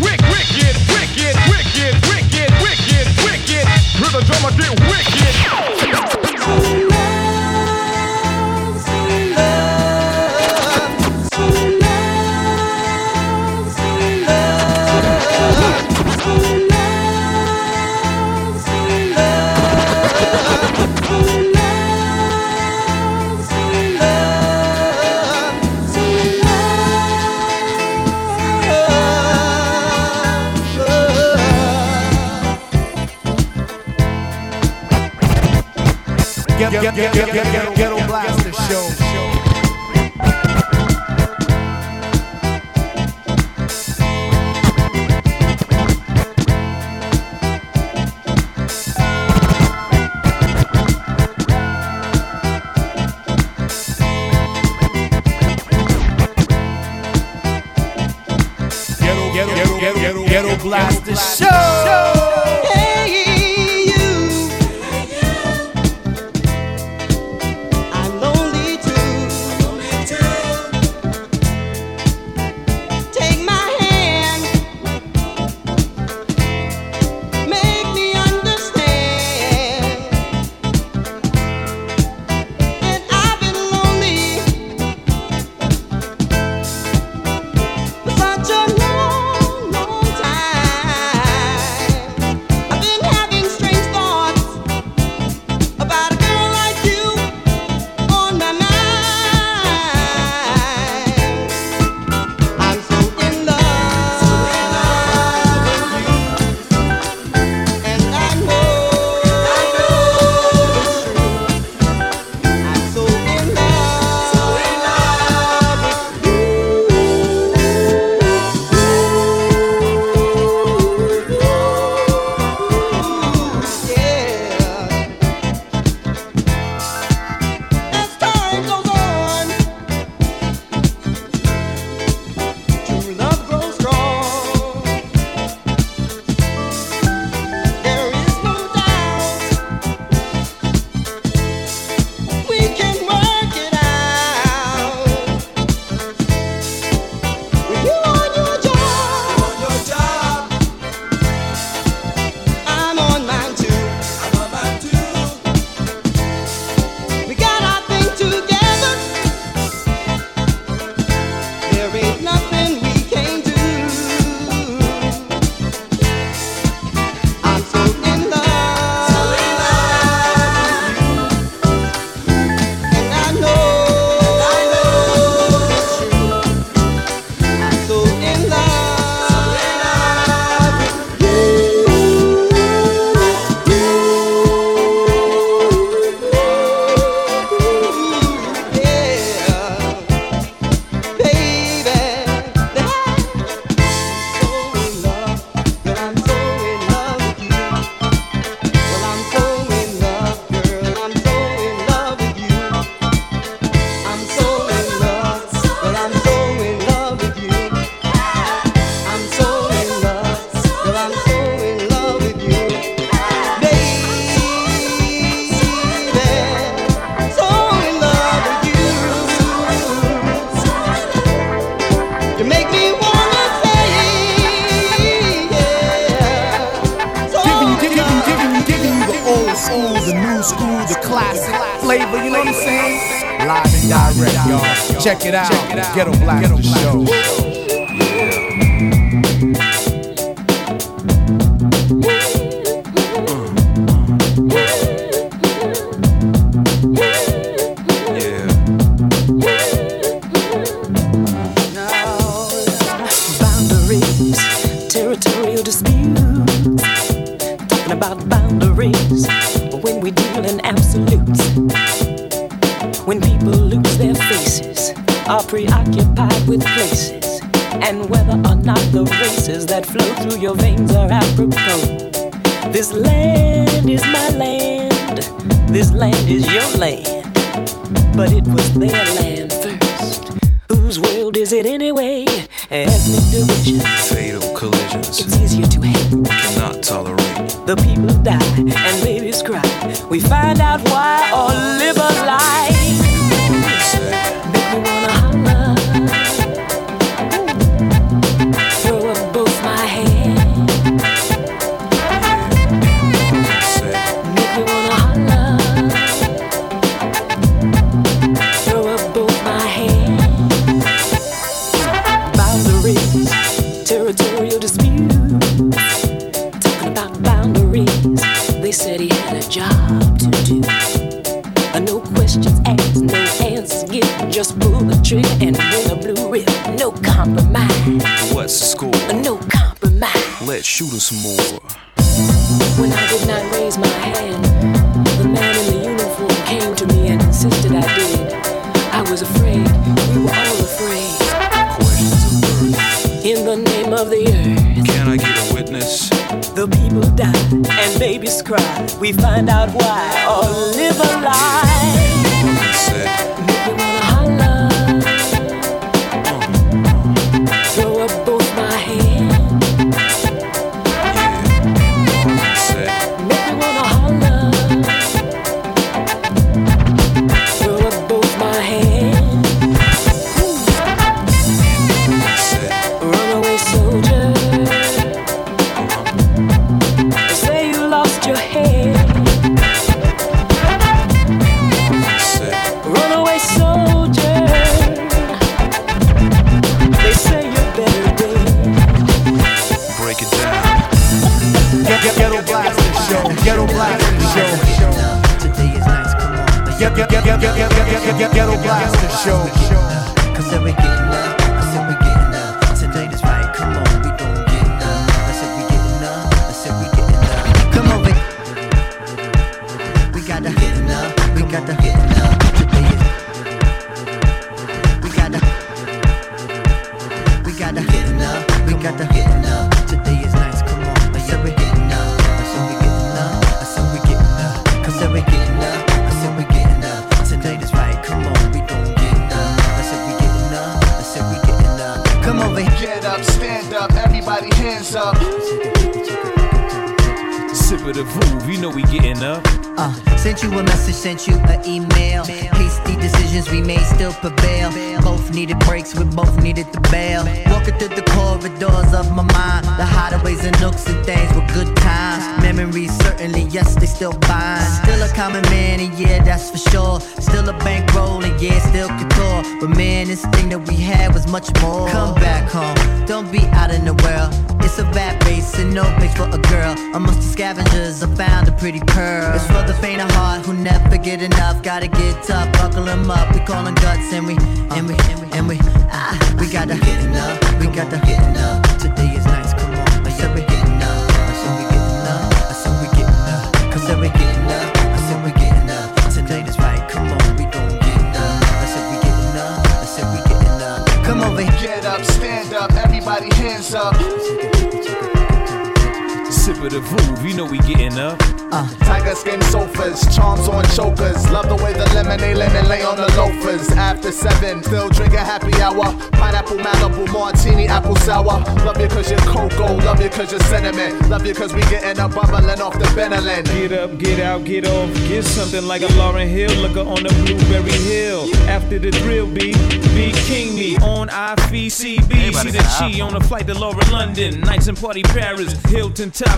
wick, wick, wicked, wicked, wicked, wicked, wicked, wicked. Rhythm drummer get wicked. Ghetto, ghetto, ghetto, ghetto, preoccupied with places, and whether or not the races that flow through your veins are apropos. This land is my land, this land is your land, but it was their land first. Whose world is it anyway? Ethnic division. Fatal collisions It's easier to hate. cannot tolerate. The people die and babies cry. We find out why or live a lie. Let's shoot some more. When I did not raise my hand, the man in the uniform came to me and insisted I did. I was afraid, we were all afraid. Questions of birth. In the name of the earth, Can I get a witness? the people die and babies cry. We find out why or live a lie. Your head. said, Runaway soldier. They say you're better dead. break it down. Get, get, ghetto Blaster Show. Ghetto Blaster Show. Today is nice, come on. Get, get, get, get, get, get, sent you Gotta get tough, buckle 'em up. We callin' guts and we, and we, and we, ah, we gotta get enough. We gotta get enough. Today is nice, come on. I said we getting up. I said we getting up. I said we getting up. Cause said we getting up. I said we getting up. Today is right, come on. We gon' get up. I said we getting up. I said we getting up. Come on, baby. Get up, stand up, everybody hands up. Sip of the groove, you know we getting up. Uh. Tiger skin sofas, charms on chokers. Love the way the lemonade linen lay on the loafers. After seven, still drink a happy hour. Pineapple, Malibu, martini, apple sour. Love you cause you're cocoa, love you cause you're cinnamon. Love you cause we getting up, bubbling off the Benelin. Get up, get out, get off, get something like a Lauryn Hill looker on the Blueberry Hill. After the drill beat, be king me on IFCB. See the Chi on a flight to Laura London. Nights and party Paris, Hilton top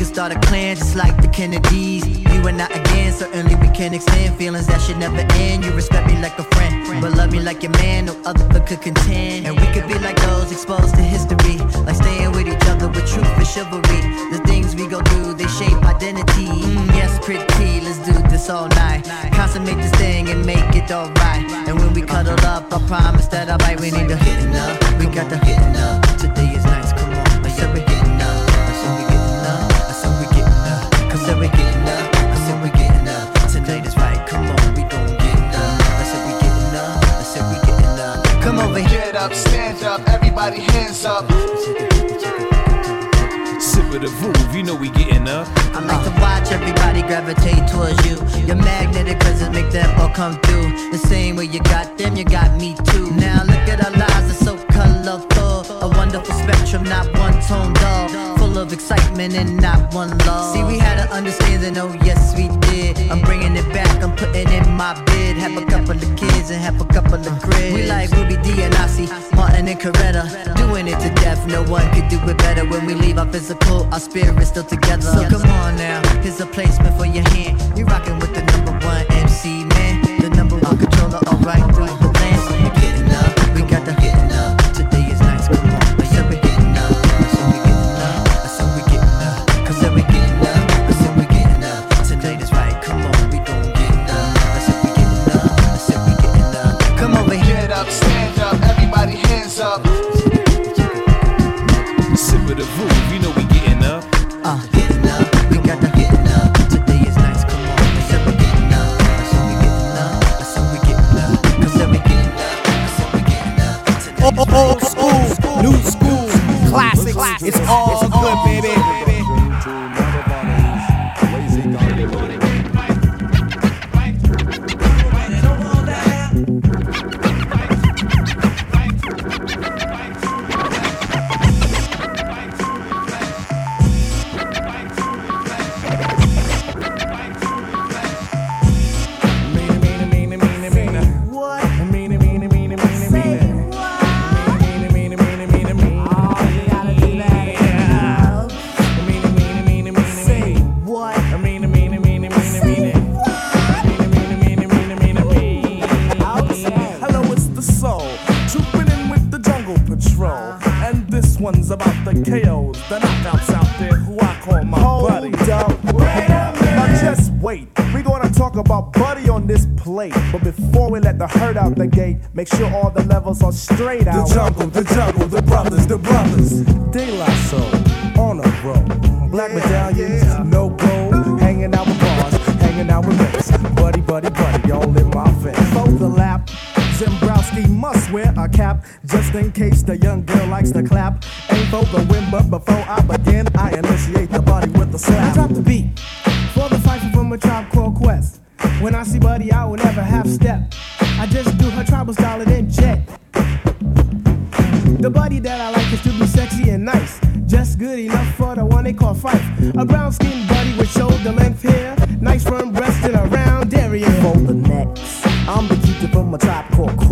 Could start a clan just like the Kennedys. You and I again, certainly we can extend feelings that should never end. You respect me like a friend, but love me like your man. No other could contend. And we could be like those exposed to history, like staying with each other with truth and chivalry. The things we go through, they shape identity. Mm, yes, pretty. Let's do this all night. Consummate this thing and make it alright. And when we cuddle up, I promise that I'll bite. We need to getting up. We got to getting up. Today is nice. Come on. I said up, stand up, everybody hands up. Sip of the groove, you know we getting up. I like to watch everybody gravitate towards you. Your magnetic presence make them all come through. The same way you got them, you got me too. Now look at our lives, they're so colorful. A wonderful spectrum, not one tone dull. Full of excitement and not one lull. See, we had an understanding, oh yes we did. I'm bringing it back, I'm putting in my bid. Have a couple of kids and have a couple of cribs. We like Ruby Dee and Ossie, Martin and Coretta. Doing it to death, no one could do it better. When we leave our physical, our spirit's still together. So come on now, here's a placement for your hand. You rocking with the number one MC man, the number one controller, alright through And this one's about the KOs, the knockouts out there who I call my buddy. up. Now just wait. We're gonna talk about Buddy on this plate. But before we let the herd out the gate, make sure all the levels are straight out. The jungle, the jungle, the brothers, the brothers. De La Soul, on a roll. Black medallions, no gold. Hanging out with Zimbrowski must wear a cap just in case the young girl likes to clap. Ain't for the win, but before I begin, I initiate the body with a slap. I drop the beat for the fight from a tribe called Quest. When I see Buddy, I will never half step. I just do her tribal style and then jet. The buddy that I like is to be sexy and nice. Just good enough for the one they call Phife. A brown skinned buddy with shoulder length hair. Nice firm breast and a round area. For the next, I'm the keeper from a tribe called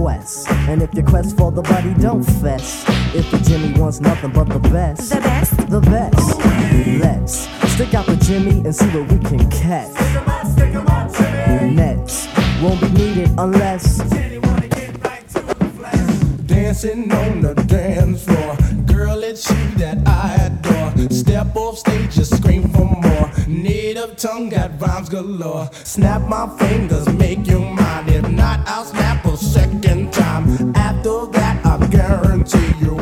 Quest. And if your quest for the body don't fess. If the Jimmy wants nothing but the best, the best, the best. Let's stick out the Jimmy and see what we can catch. Nets won't be needed unless. Dancing on the dance floor. Girl, it's you that I adore. Step off stage, just scream for more. Native tongue got rhymes galore. Snap my fingers, make you mine. If not, I'll snap a second time. After that, I guarantee you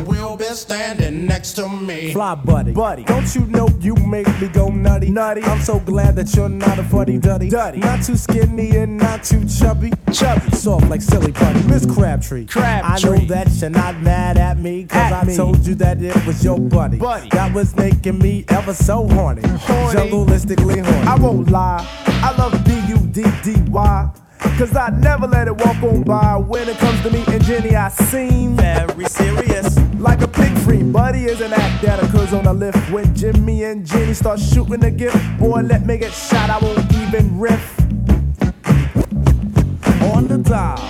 will be standing next to me. Fly buddy, buddy. Don't you know you make me go nutty, nutty? I'm so glad that you're not a fuddy duddy, duddy. Not too skinny and not too chubby, chubby. Soft like silly putty, Miss Crabtree. Crabtree. I know that you're not mad at me, cause At I me. told you that it was your buddy. Buddy. That was making me ever so horny, Horny. jungleistically horny. I won't lie, I love B U D D Y. Cause I never let it walk on by. When it comes to me and Jenny, I seem very serious. Like a pig free, buddy is an act that occurs on a lift. When Jimmy and Jenny start shooting the gift, boy, let me get shot, I won't even riff. On the dial,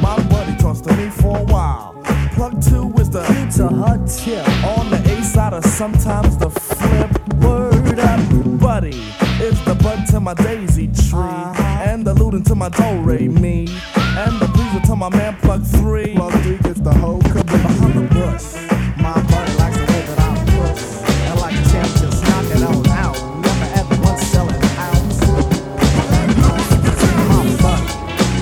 my buddy talks to me for a while. Plug two is the to her tip. On the A side, or sometimes the flip. Word up, buddy. Is the bud to my daisy tree. And the looting to my do re me. And the breezer to my man plug three. Plug three gets the whole caboose behind the bush. My buddy likes the way that I push. And like a champ, just knock it on out. Never ever once selling out. My buddy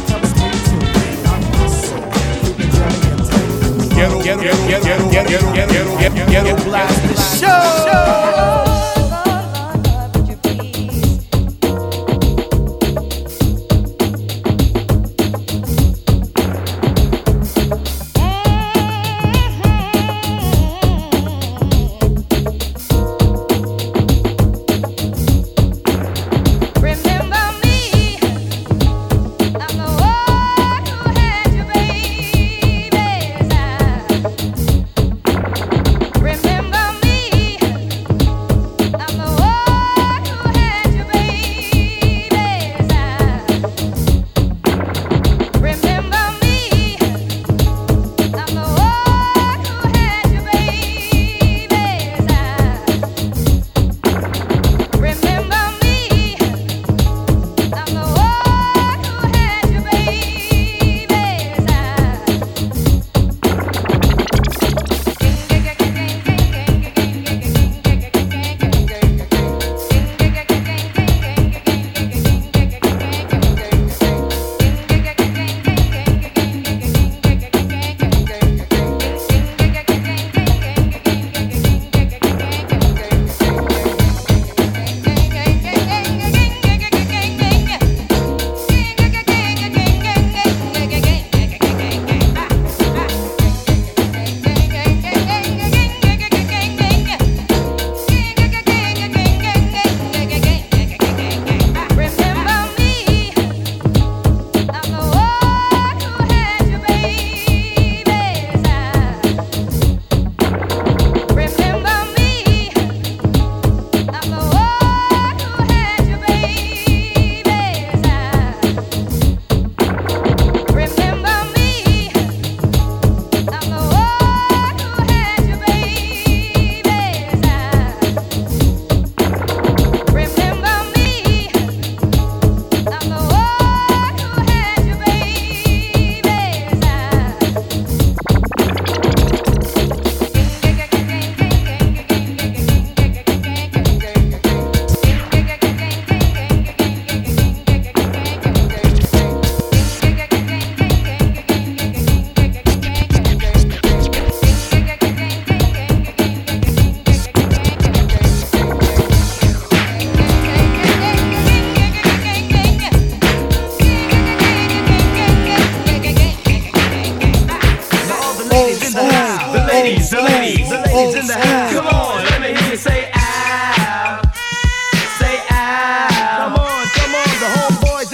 helps me to I'm hustle. Keeping Jenny and Taylor. Ghetto, ghetto, ghetto, ghetto, ghetto, ghetto, ghetto, ghetto blast the show.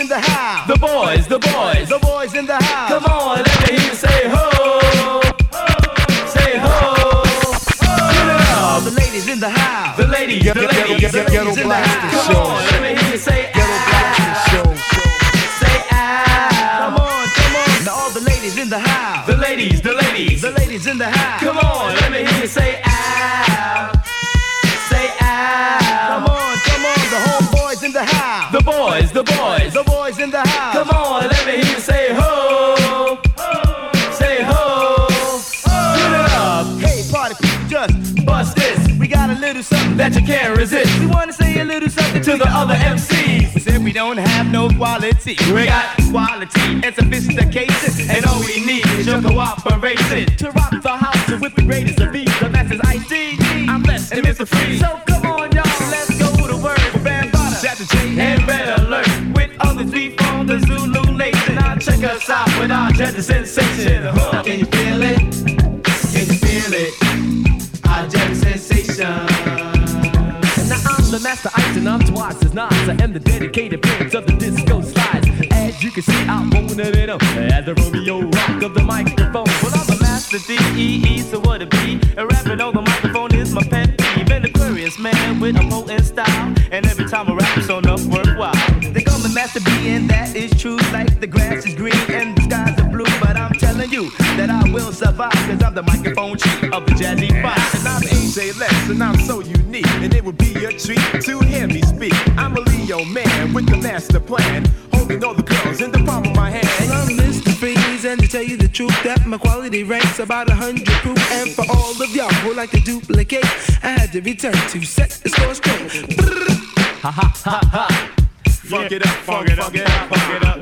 In the house. The boys, the boys. The boys in the house. Come on, let me hear you say ho. Say ho. Get it up. The ladies in the house. The ladies, the ladies, the ghetto ladies in the house. Come on, let me hear you say Ghetto blast. Say ow. Come on, come on. Now all the ladies in the house. The ladies, the ladies. The ladies in the house. Don't have no quality. We got quality and sophistication. And all we need is your cooperation. to rock the house with the greatest of these. The masters IC. I'm blessed and Mr. Free. So come on, y'all, let's go to work. Bambaataa. Shout to J and Red Alert. With others, we form the Zulu Nation. Now check us out with our gentle sensation. Huh. Can you feel it? Can you feel it? Our gentle sensation. Now I'm the master ice and I'm twice as nice. I am the dedicated can see I'm rolling it up as the Romeo rock of the microphone. Well, I'm a master D-E-E, so what it be? And rapping on the microphone is my pet peeve. An Aquarius man with a potent style. And every time I rap, it's enough worthwhile. They call me Master B, and that is true. Like the grass is green and the skies are blue. But I'm telling you that I will survive, cause I'm the microphone chief of the Jazzy Five. And I'm AJ Lex, and I'm so unique. And it would be a treat to hear me speak. I'm a Leo man with the master plan. Holding all the girls in the palm of my hand. Well, I'm Mr. Freeze, and to tell you the truth, that my quality ranks about a hundred proof. And for all of y'all who like to duplicate, I had to return to set the score straight. Ha ha ha ha. Funk it up, funk it up, funk it up, funk it up.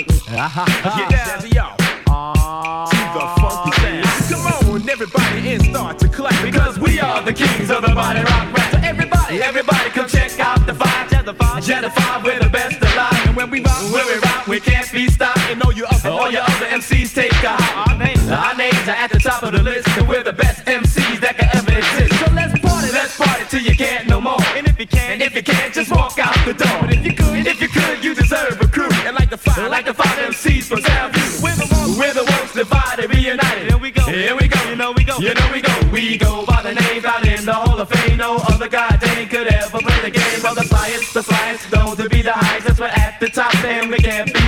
Get down to y'all. Ah. To the funky sound. Come on, everybody, and start to clap. Because we are the kings of the body rock rap. So everybody, everybody come check out the five. Jet the five, jet the five, we're the best alive. And when we rock, when we rock, we can't be stopped. And all you other, all your other MCs take a hop. Our names, our names are at the top of the list. And we're the best MCs that can ever exist. So let's party, let's party till you can't no more. And if you can, and if you can't, just walk out the door. But if you could, if you could, you deserve a crew. And like the five, like the five MCs from Southview. We're the ones, we're the ones divided, reunited. Here we go, here we go, you know we go, you know we go. We go by the names out in the Hall of Fame. No other goddamn could ever play the game. But the flyest, the flyest, known to be the highest. That's what at the top, and we can't be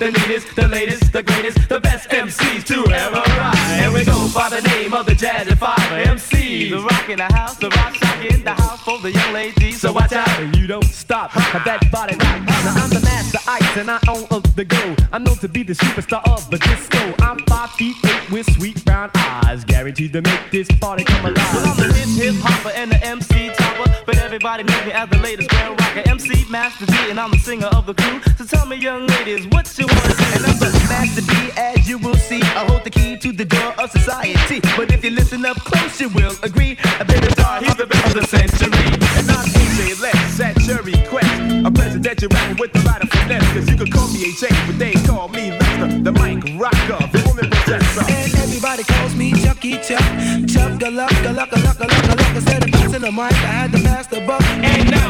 the neatest, the latest, the greatest, the best MCs to ever rise. And we go by the name of the Jazz and Five MCs. The rock in the house, the rock in the house for the young ladies. So watch out, and you don't stop. Have that body rock. Now I'm the master ice, and I own of the go. I'm known to be the superstar of the disco. I'm five feet eight with sweet brown eyes, guaranteed to make this party come alive. Well, I'm the hip hopper and the MC topper, but everybody knows me as the latest grand Master D, and I'm the singer of the crew. So tell me, young ladies, what you do? And I'm the Master D, as you will see. I hold the key to the door of society. But if you listen up close, you will agree. I bet it's hard, he's the best of the century. And I'm AJ Lex at your request. A presidential rapping with a lot of finesse. Cause you could call me AJ, but they call me Lester, the mic rocker, the woman possessor. And everybody calls me Chucky Chuck. Chuck a luck, a luck, a luck, a luck, a luck. Instead of passing the mic, I had to pass the buck. And now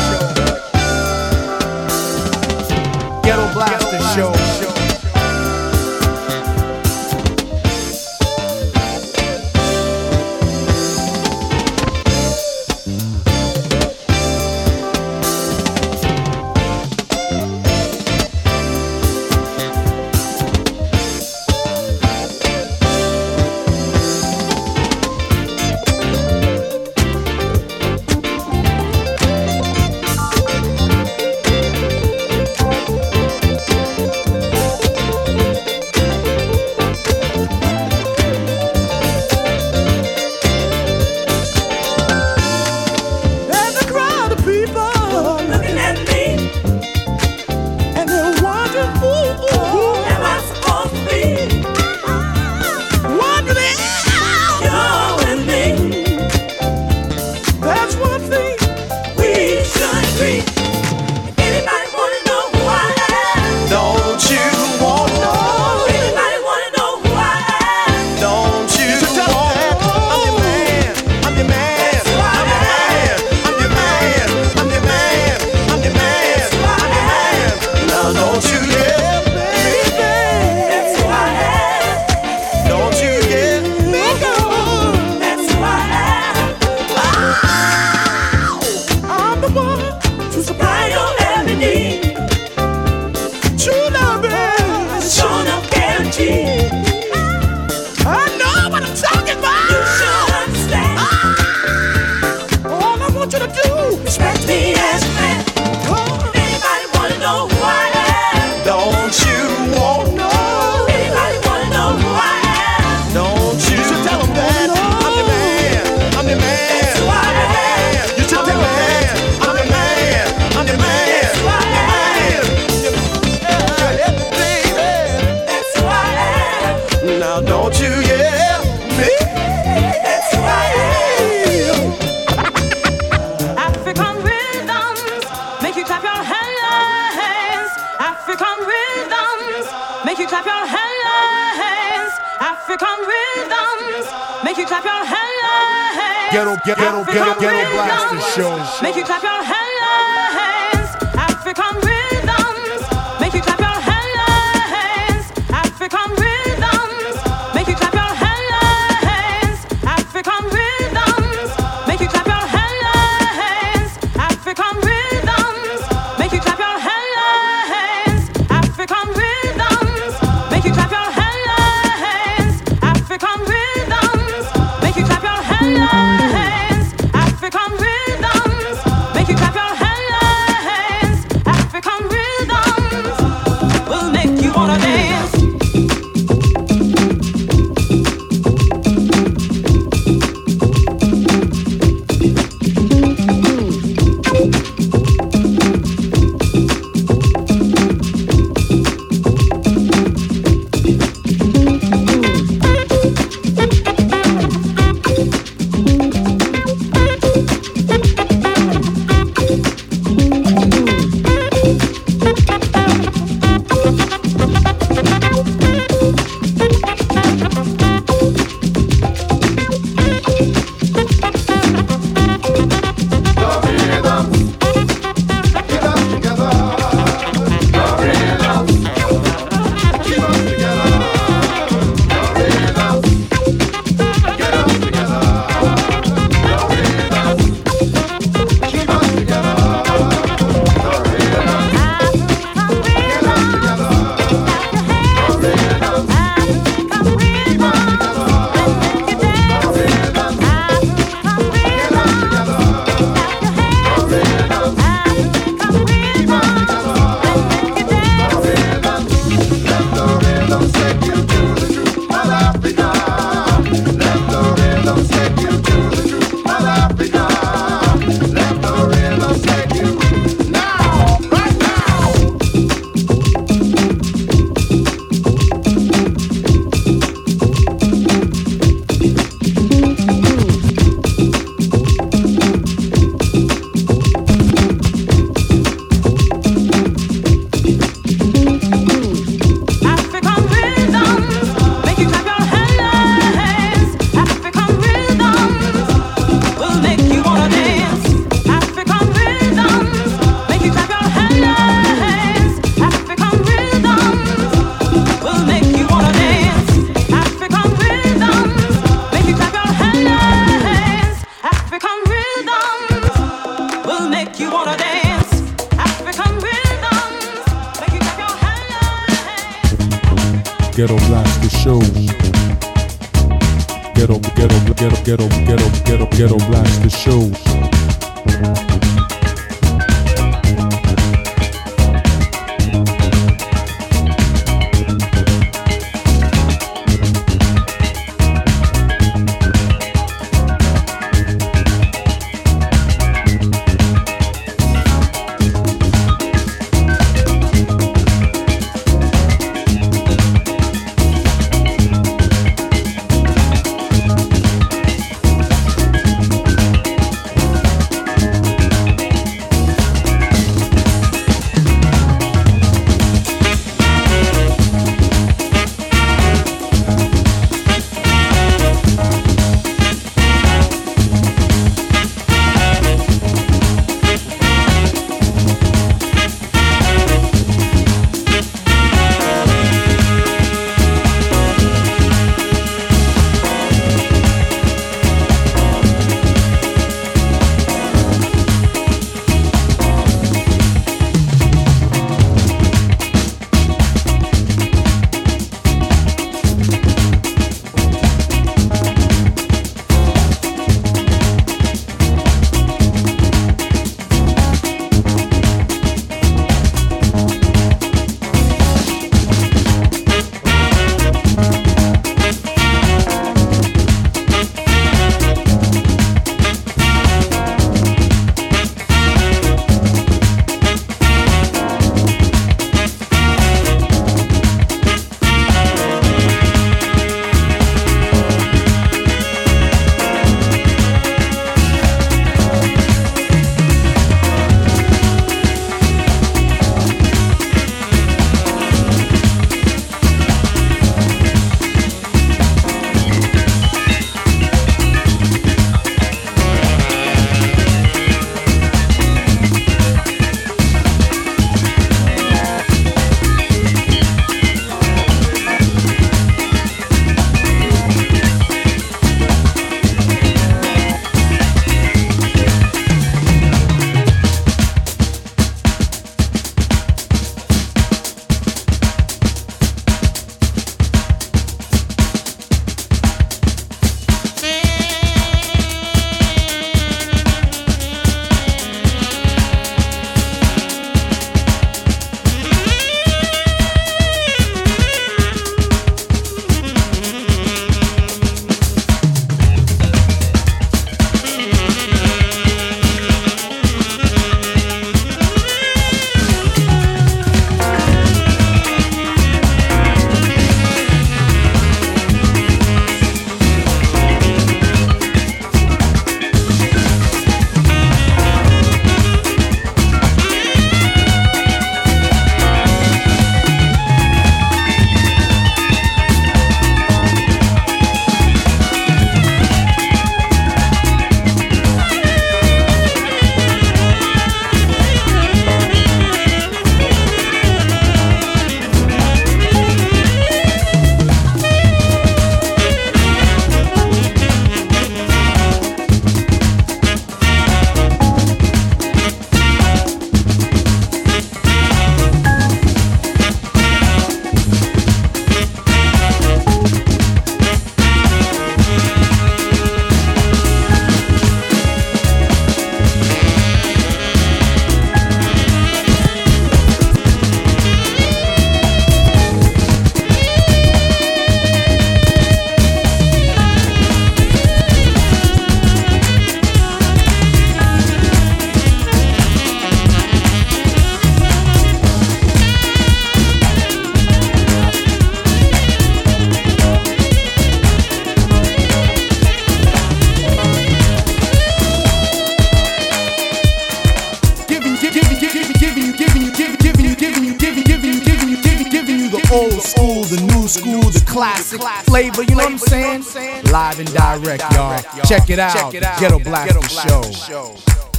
flavor, you know what I'm saying? Live and direct, y'all. Check it out. Ghetto Black, Black Show. show.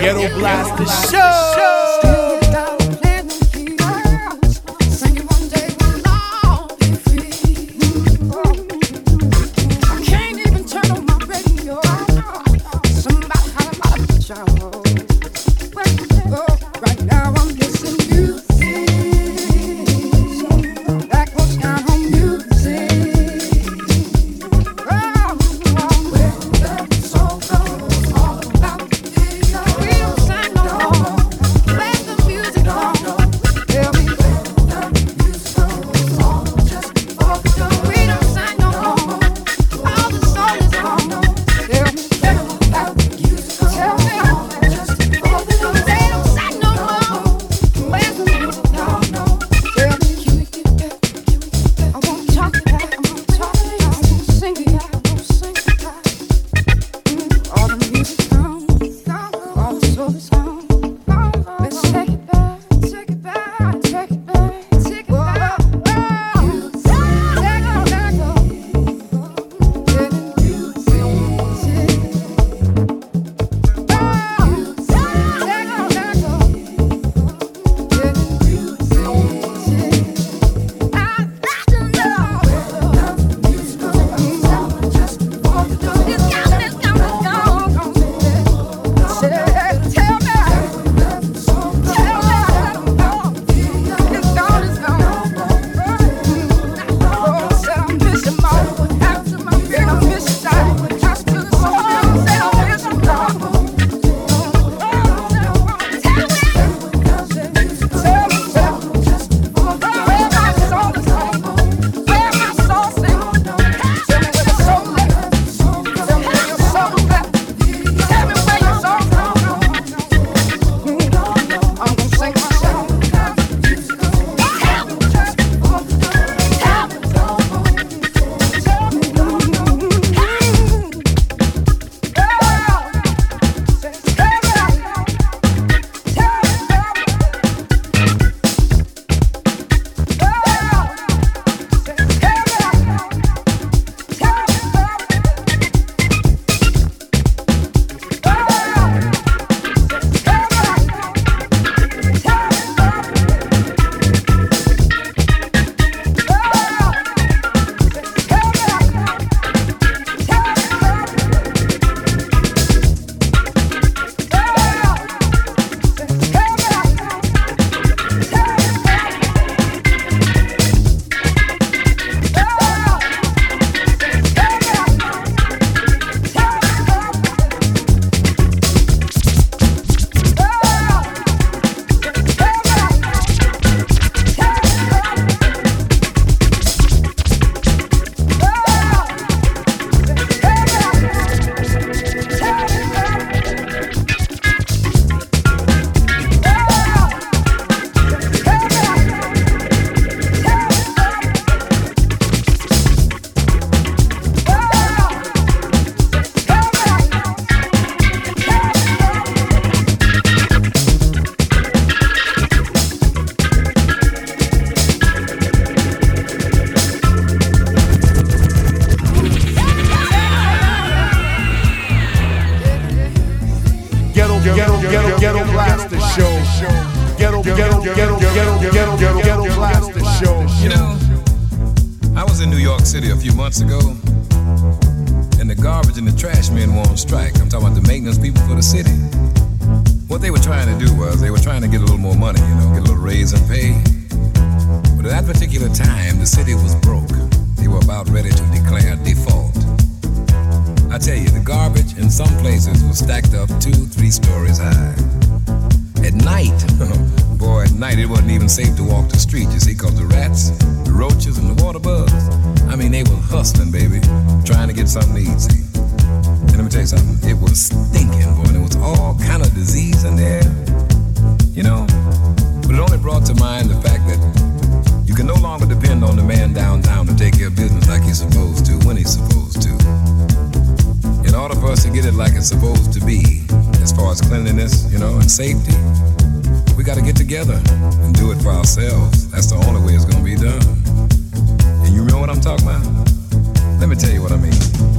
Ghetto, blaster show. City a few months ago, and the garbage and the trash men were on strike. I'm talking about the maintenance people for the city. What they were trying to do was they were trying to get a little more money, you know, get a little raise in pay. But at that particular time, the city was broke. They were about ready to declare default. I tell you, the garbage in some places was stacked up two, three stories high. At night, boy, at night it wasn't even safe to walk the street, you see, cause the rats, the roaches, and the water bugs, I mean, they were hustling, baby, trying to get something see. And let me tell you something, it was stinking, boy, and there was all kind of disease in there, you know. But it only brought to mind the fact that you can no longer depend on the man downtown to take care of business like he's supposed to, when he's supposed to. In order for us to get it like it's supposed to be, as far as cleanliness, you know, and safety, we got to get together and do it for ourselves. That's the only way it's going to be done. You know what I'm talking about? Let me tell you what I mean.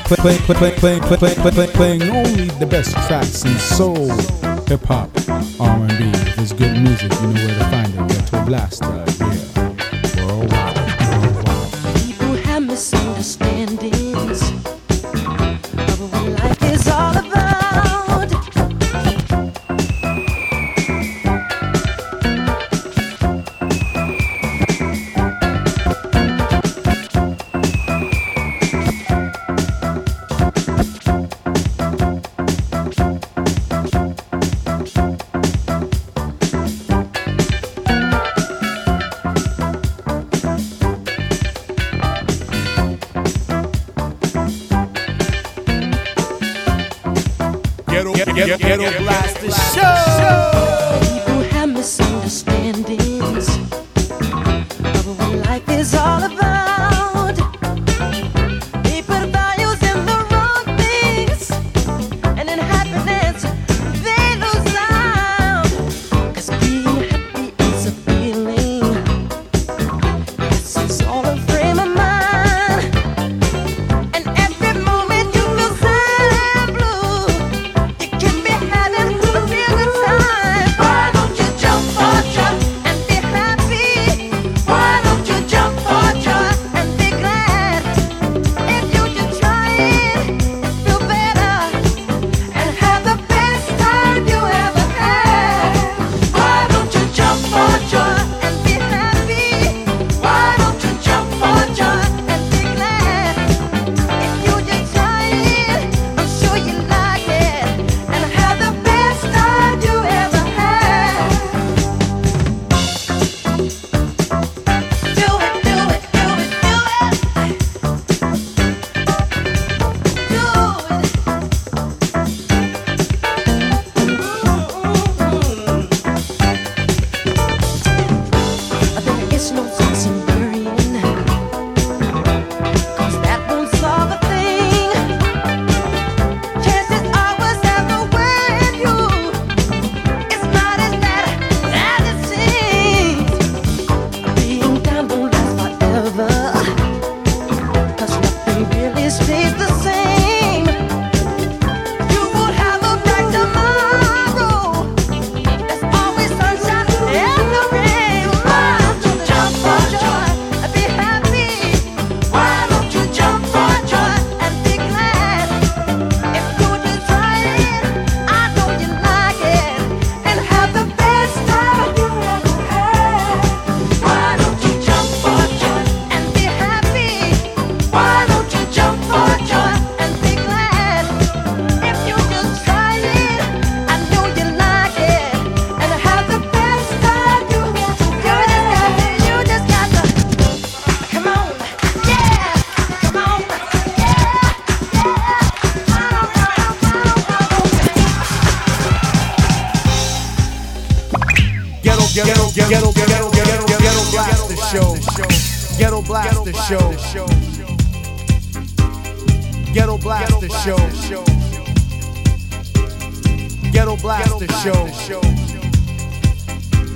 playing, playing, playing, playing, playing, playing, playing, playing, playing only the best tracks in soul, hip hop, R and B. There's good music, you know where to find it. Ghetto Blaster, yeah.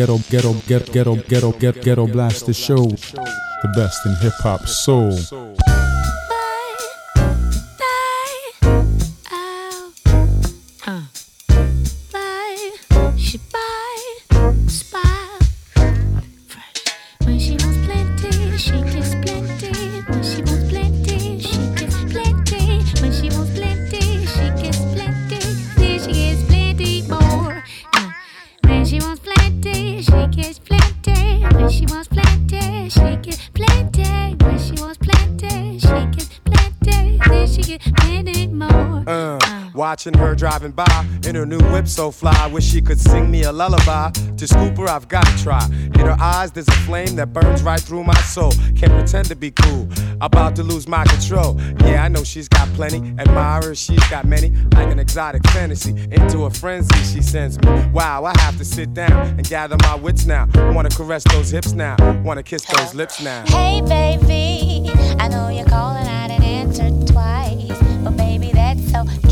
ghetto, ghetto, ghetto, ghetto, ghetto, ghetto, ghetto blast the show. The best in hip hop soul. Driving by in her new whip so fly. Wish she could sing me a lullaby. To scoop her, I've got to try. In her eyes, there's a flame that burns right through my soul. Can't pretend to be cool. About to lose my control. Yeah, I know she's got plenty. Admirers, she's got many. Like an exotic fantasy. Into a frenzy, she sends me. Wow, I have to sit down and gather my wits now. Wanna caress those hips now. Wanna kiss those lips now. Hey, baby, I know you're calling, I didn't answer twice. But, baby, that's okay,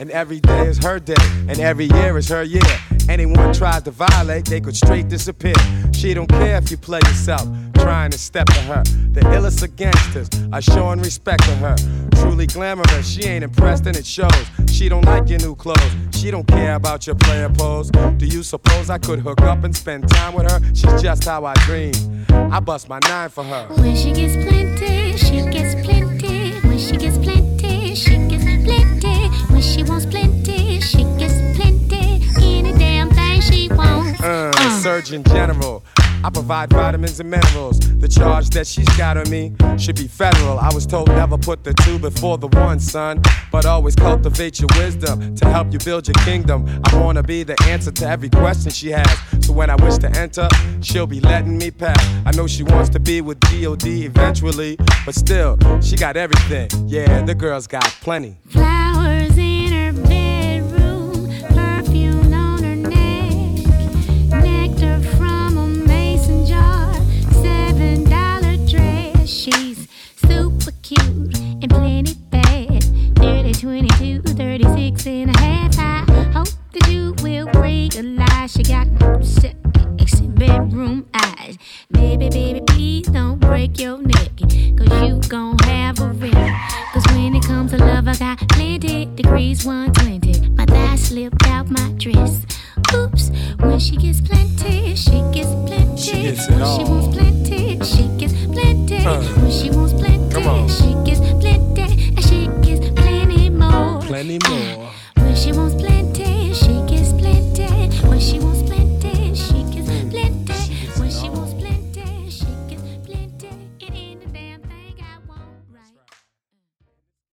And every day is her day, and every year is her year. Anyone tries to violate, they could straight disappear. She don't care if you play yourself, trying to step to her. The illest of gangsters are showing respect to her. Truly glamorous, she ain't impressed and it shows. She don't like your new clothes, she don't care about your player pose. Do you suppose I could hook up and spend time with her? She's just how I dream. I bust my nine for her. When she gets plenty, she gets plenty. When she gets plenty, she gets plenty. When she wants plenty, she gets plenty. Any damn thing she wants. Uh, Surgeon General. I provide vitamins and minerals. The charge that she's got on me should be federal. I was told never put the two before the one, son. But always cultivate your wisdom to help you build your kingdom. I wanna be the answer to every question she has. So when I wish to enter, she'll be letting me pass. I know she wants to be with DOD eventually, but still, she got everything. Yeah, the girl's got plenty. Flowers 22, 36 and a half. I hope that you will realize she got sexy bedroom eyes. Baby, baby, please don't break your neck, cause you gon' have a wreck. Cause when it comes to love, I got plenty degrees 120. My thighs slipped out my dress. Oops, when she gets plenty, she gets plenty. She gets it when all. she wants plenty, she gets plenty. Huh. When she wants plenty, she gets plenty. And she gets plenty ah. more. When she wants plenty, she gets plenty. When she wants